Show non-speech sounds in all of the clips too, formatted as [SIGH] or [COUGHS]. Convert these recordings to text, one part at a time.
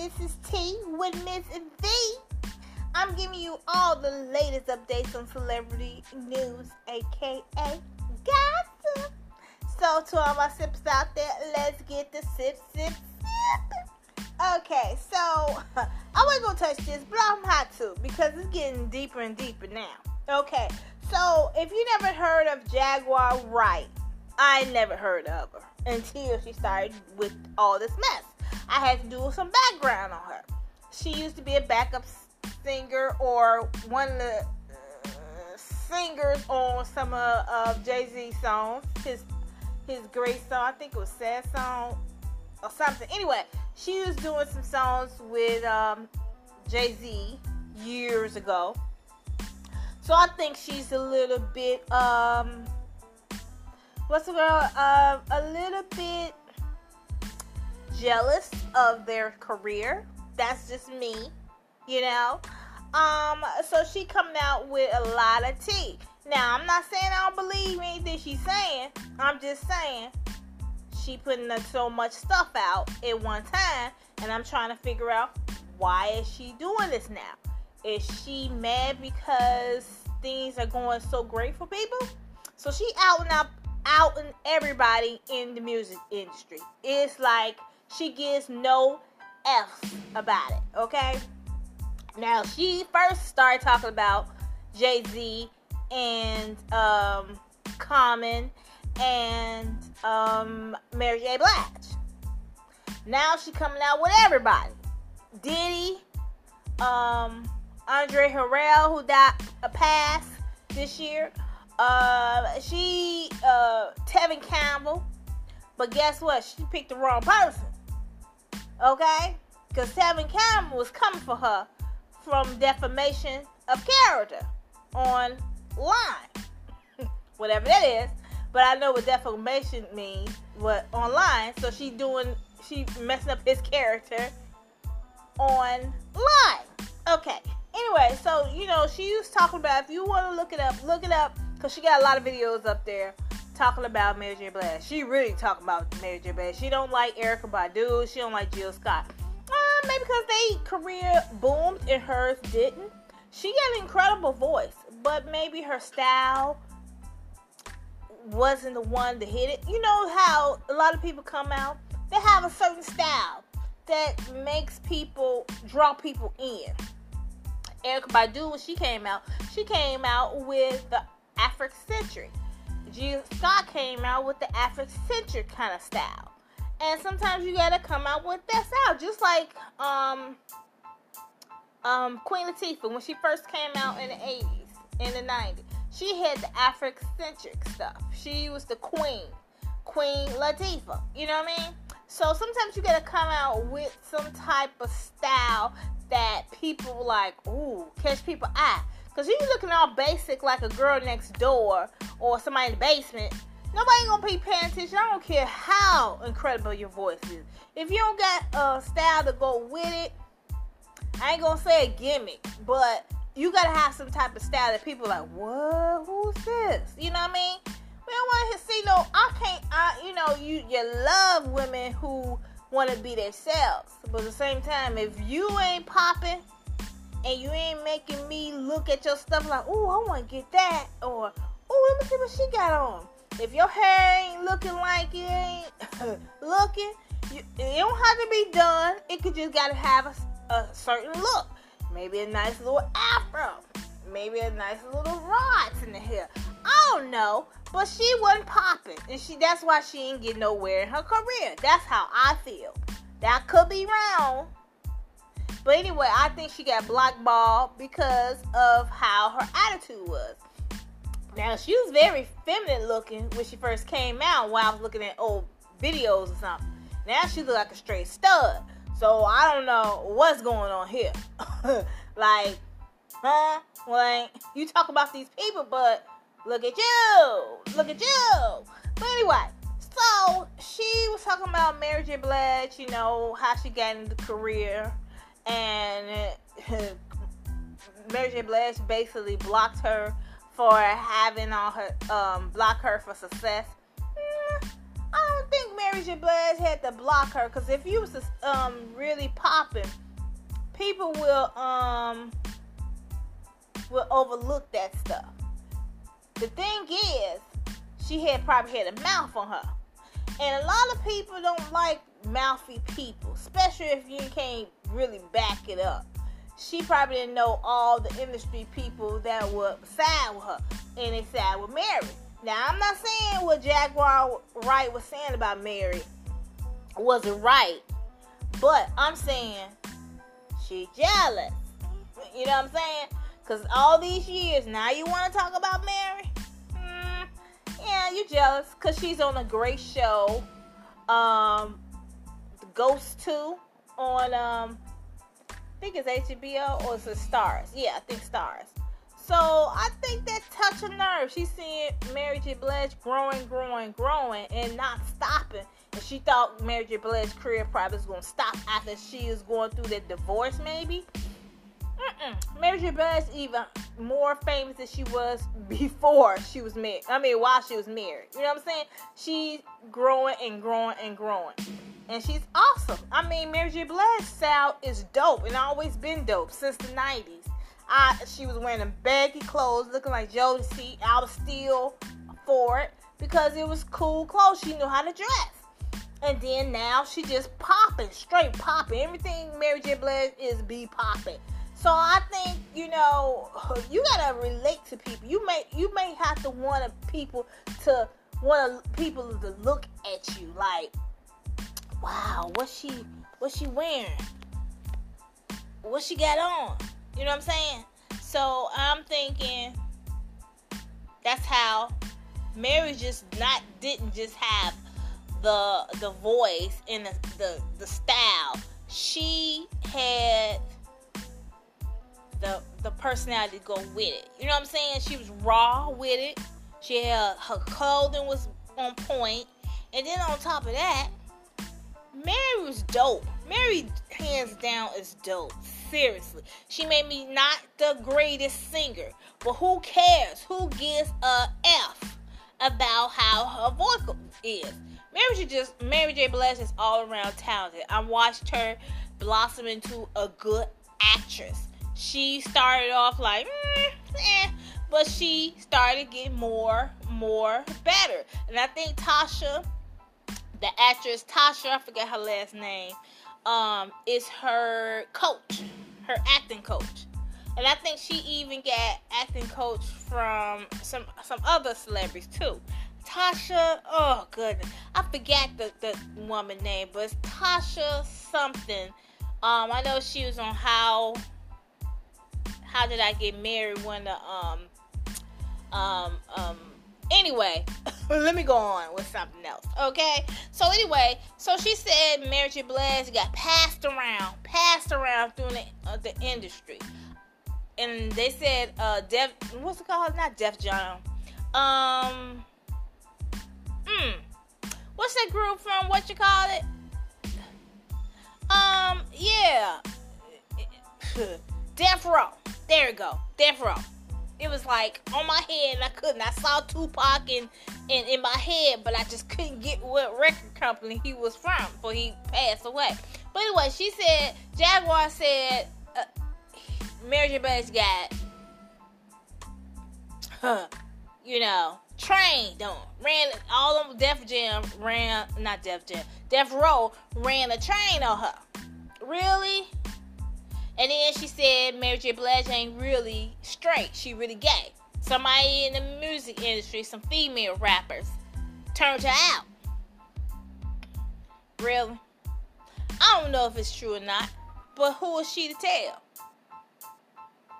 this is Tea with Miss V. I'm giving you all the latest updates on celebrity news, aka gossip. So, to all my sips out there, let's get the sip, sip, sip. Okay, so [LAUGHS] I wasn't gonna touch this, but I'm hot to because it's getting deeper and deeper now. Okay, so if you never heard of Jaguar Wright, I never heard of her until she started with all this mess. I had to do some background on her. She used to be a backup singer or one of the uh, singers on some of uh, Jay Z songs. His his great song, I think it was Sad Song or something. Anyway, she was doing some songs with um, Jay Z years ago. So I think she's a little bit um what's the girl? Uh, a little bit jealous of their career. That's just me, you know. Um, so she coming out with a lot of tea. Now I'm not saying I don't believe anything she's saying. I'm just saying she putting so much stuff out at one time, and I'm trying to figure out why is she doing this now? Is she mad because things are going so great for people? So she out and out out and everybody in the music industry. It's like she gives no F's about it, okay? Now, she first started talking about Jay Z and um, Common and um, Mary J. Blige. Now she coming out with everybody. Diddy, um, Andre Harrell, who died a pass this year. Uh, she, uh, Tevin Campbell. But guess what? She picked the wrong person. Okay? Because Tevin Campbell was coming for her from defamation of character online. [LAUGHS] Whatever that is. But I know what defamation means, what online. So she doing, she messing up his character online. Okay. Anyway, so you know, she was talking about if you want to look it up, look it up because she got a lot of videos up there talking about Mary J. Blige. She really talking about Mary J. Blige. She don't like Erykah Badu. She don't like Jill Scott. Uh, maybe because they career boomed and hers didn't. She got an incredible voice, but maybe her style wasn't the one to hit it. You know how a lot of people come out, they have a certain style that makes people draw people in. Erykah Badu, when she came out, she came out with the Afrocentric. Jill Scott came out with the Afrocentric kind of style. And sometimes you gotta come out with that style. Just like um um Queen Latifah when she first came out in the 80s, in the 90s. She had the Afrocentric stuff. She was the queen. Queen Latifah. You know what I mean? So sometimes you gotta come out with some type of style that people like, ooh, catch people eye. Cause you looking all basic like a girl next door or somebody in the basement, nobody gonna paying attention. I don't care how incredible your voice is. If you don't got a style to go with it, I ain't gonna say a gimmick, but you gotta have some type of style that people like, what? Who's this? You know what I mean? We don't want to see no. I can't. I you know you you love women who want to be themselves, but at the same time, if you ain't popping and you ain't making me look at your stuff like, oh, I want to get that, or oh, let me see what she got on. If your hair ain't looking like it ain't [LAUGHS] looking, you, it don't have to be done. It could just gotta have a, a certain look. Maybe a nice little afro, maybe a nice little rods in the hair. I don't know, but she wasn't popping, and she that's why she ain't get nowhere in her career. That's how I feel. That could be wrong, but anyway, I think she got blackballed because of how her attitude was. Now she was very feminine looking when she first came out while I was looking at old videos or something. Now she look like a straight stud. So I don't know what's going on here. [LAUGHS] like, huh? Like, you talk about these people, but look at you. Look at you. But anyway, so she was talking about Mary J. Blige, you know, how she got into the career and [LAUGHS] Mary J. Blige basically blocked her for having all her um block her for success. I don't think Mary J. Blige had to block her because if you was um really popping, people will um will overlook that stuff. The thing is, she had probably had a mouth on her, and a lot of people don't like mouthy people, especially if you can't really back it up. She probably didn't know all the industry people that would side with her, and they side with Mary. Now, I'm not saying what Jaguar Wright was saying about Mary wasn't right, but I'm saying she jealous. You know what I'm saying? Because all these years, now you want to talk about Mary? Mm, yeah, you jealous because she's on a great show. Um, Ghost 2 on, um, I think it's HBO or it's a Starz. Yeah, I think Starz. So I think that touch a nerve. She's seeing Mary J. Blige growing, growing, growing, and not stopping. And she thought Mary J. Blige's career probably was to stop after she is going through that divorce, maybe. Mm-mm. Mary J. Blige even more famous than she was [LAUGHS] before she was married. I mean, while she was married. You know what I'm saying? She's growing and growing and growing. And she's awesome. I mean, Mary J. Blige's style is dope and always been dope since the 90s. I she was wearing baggy clothes, looking like Jodeci. I was still for it because it was cool clothes. She knew how to dress. And then now she just popping, straight popping. Everything Mary J. Blige is be popping. So I think you know [SIGHS] you gotta relate to people. You may you may have to want people to want people to look at you like, wow, what she what she wearing? What she got on? You know what I'm saying? So I'm thinking that's how Mary just not didn't just have the the voice and the, the, the style. She had the the personality to go with it. You know what I'm saying? She was raw with it. She had her clothing was on point, and then on top of that, dope. Mary, hands down, is dope seriously. She made me not the greatest singer, but who cares? Who gives a F about how her vocal is? Mary J. just Mary J. Blige is all around talented. I watched her blossom into a good actress. She started off like, mm, eh, but she started getting more, more better. And I think Tasha, the actress Tasha, I forget her last name um, is her coach, her acting coach. And I think she even got acting coach from some some other celebrities too. Tasha, oh goodness, I forgot the, the woman name, but it's Tasha something. Um, I know she was on how how did I get married when the um um um anyway [LAUGHS] let me go on with something else. Okay. So anyway, so she said Mary J. Blige got passed around, passed around through the, uh, the industry, and they said uh Def, what's it called? Not Def Jam. Um. Hmm. What's that group from? What you call it? Um. Yeah. [LAUGHS] Death Row. There you go. Death Row it was like on my head and I couldn't. I saw Tupac in, in, in my head, but I just couldn't get what record company he was from before he passed away. But anyway, she said, Jaguar said, uh, Mary J. Blige got, huh, you know, trained on, ran, all of Def Jam ran, not Def Jam, Def Row ran a train on her. Really? And then she said Mary J. Blige ain't really straight. She really gay. Somebody in the music industry, some female rappers, turned her out. Really? I don't know if it's true or not, but who is she to tell?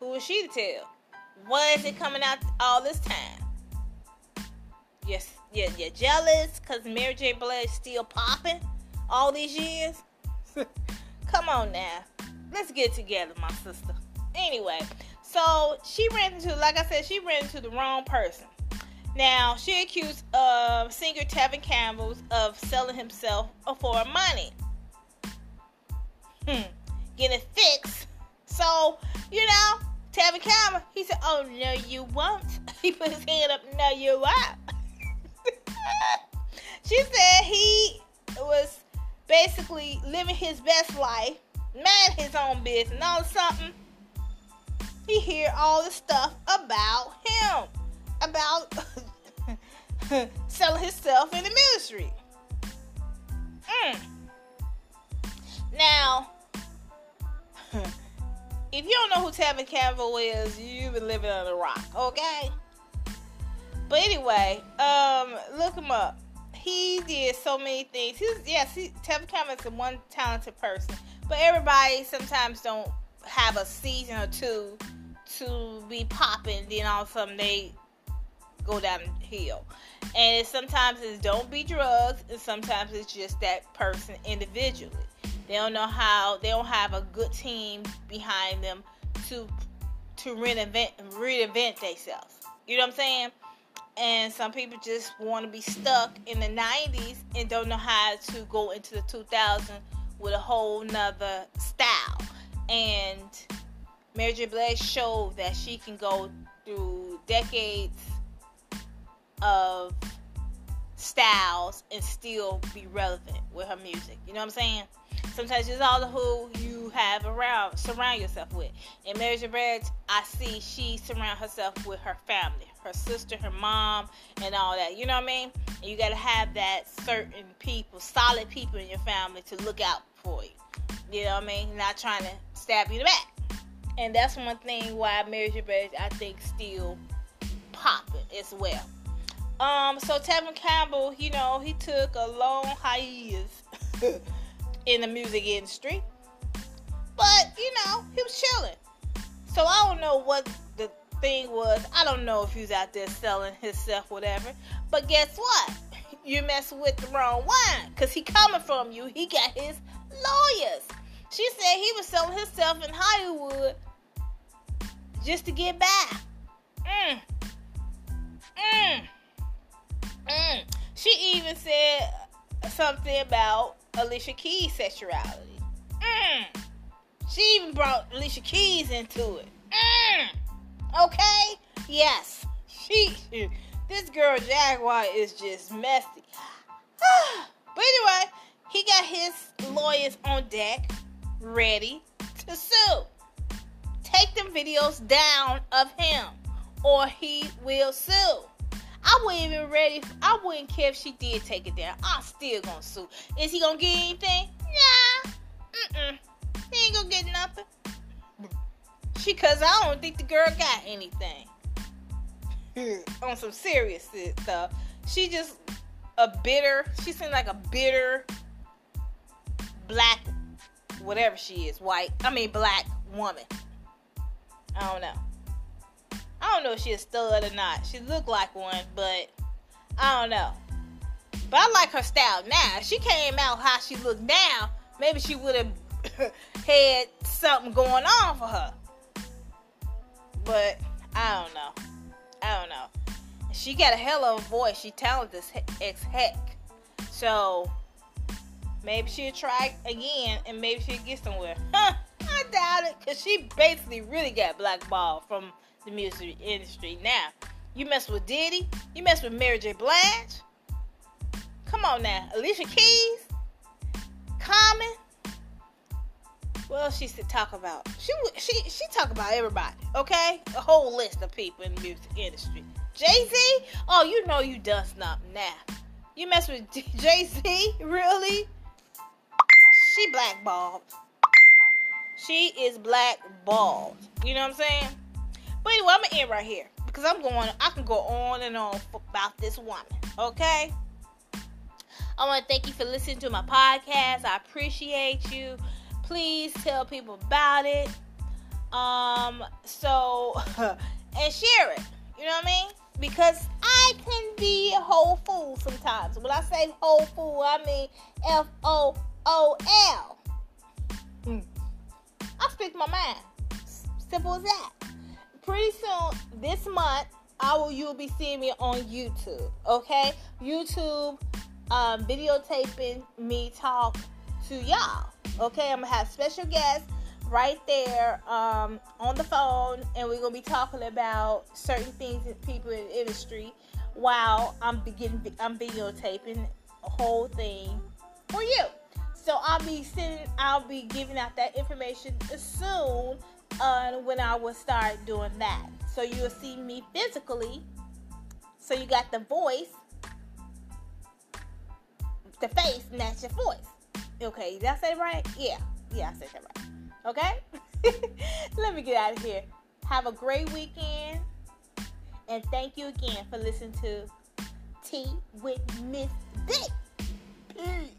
Who is she to tell? Why is it coming out all this time? Yes, yeah, you're jealous because Mary J. Blige still popping all these years? [LAUGHS] Come on now let's get together, my sister. Anyway, so she ran into, like I said, she ran into the wrong person. Now, she accused uh, singer Tevin Campbell of selling himself for money. Hmm. Getting fixed. So, you know, Tevin Campbell, he said, Oh, no, you won't. [LAUGHS] He put his hand up, No, you won't. [LAUGHS] she said he was basically living his best life, man his own business, of something, he hear all the stuff about him, about [LAUGHS] selling himself in the ministry. Mm. Now, [LAUGHS] if you don't know who Tevin Campbell is, you've been living on a rock, okay? But anyway, um, look him up. He did so many things. He's yes, he, Tevin Campbell is a one talented person, but everybody sometimes don't have a season or two to be popping. Then all of a sudden they go downhill. And sometimes it's don't be drugs, and sometimes it's just that person individually. They don't know how. They don't have a good team behind them to to reinvent reinvent themselves. You know what I'm saying? And some people just want to be stuck in the 90s and don't know how to go into the 2000s with a whole nother style. And Mary J. Blige showed that she can go through decades of styles and still be relevant with her music. You know what I'm saying? Sometimes it's all the who you have around, surround yourself with. And Mary J. Blige, I see she surround herself with her family, her sister, her mom, and all that. You know what I mean? And you got to have that certain people, solid people in your family to look out for you. You know what I mean? Not trying to stab you in the back. And that's one thing why J. Blige, I think, still popping as well. Um, so Tevin Campbell, you know, he took a long hiatus [LAUGHS] in the music industry. But, you know, he was chilling. So I don't know what the thing was. I don't know if he was out there selling himself, whatever. But guess what? [LAUGHS] You messing with the wrong one. Because he coming from you. He got his lawyers. She said he was selling himself in Hollywood just to get back. Mm. Mm. Mm. She even said something about Alicia Keys' sexuality. Mm. She even brought Alicia Keys into it. Mm. Okay? Yes. She [LAUGHS] this girl Jaguar is just messy. [SIGHS] but anyway, he got his lawyers on deck, ready to sue. Take them videos down of him, or he will sue. I wouldn't even ready. I wouldn't care if she did take it down. I'm still gonna sue. Is he gonna get anything? Nah. Mm-mm. He ain't gonna get nothing. She, cause I don't think the girl got anything. Hmm. On some serious stuff. She just a bitter. She seems like a bitter black, whatever she is, white. I mean black woman. I don't know. I don't know if she's a stud or not. She looked like one, but I don't know. But I like her style now. If she came out how she looked now, maybe she would have [COUGHS] had something going on for her. But I don't know. I don't know. She got a hell of a voice. She talented as heck. So maybe she'll try again and maybe she'll get somewhere. [LAUGHS] I doubt it. Cause she basically really got blackballed from the music industry. Now, you mess with Diddy, you mess with Mary J. Blige. Come on now, Alicia Keys, Common. Else she should talk about? She she she talk about everybody, okay? A whole list of people in the music industry. Jay Z, oh you know you done something now. You mess with [LAUGHS] Jay Z, really? She blackballed. She is blackballed. You know what I'm saying? But anyway, I'm gonna end right here because I'm going. I can go on and on about this woman. Okay. I want to thank you for listening to my podcast. I appreciate you. Please tell people about it. Um. So [LAUGHS] and share it. You know what I mean? Because I can be a whole fool sometimes. When I say whole fool, I mean F O O L. Hmm. I speak my mind. Simple as that pretty soon this month, I will you'll be seeing me on YouTube. Okay, YouTube um, videotaping me talk to y'all. Okay, I'm gonna have special guests right there um, on the phone, and we're gonna be talking about certain things that people in the industry while I'm beginning I'm videotaping a whole thing for you. So I'll be sending, I'll be giving out that information soon uh, when I will start doing that. So you'll see me physically. So you got the voice, the face, and that's your voice. Okay, did I say right? Yeah, yeah, I said that right. Okay, [LAUGHS] let me get out of here. Have a great weekend, and thank you again for listening to Tea with Miss Dick.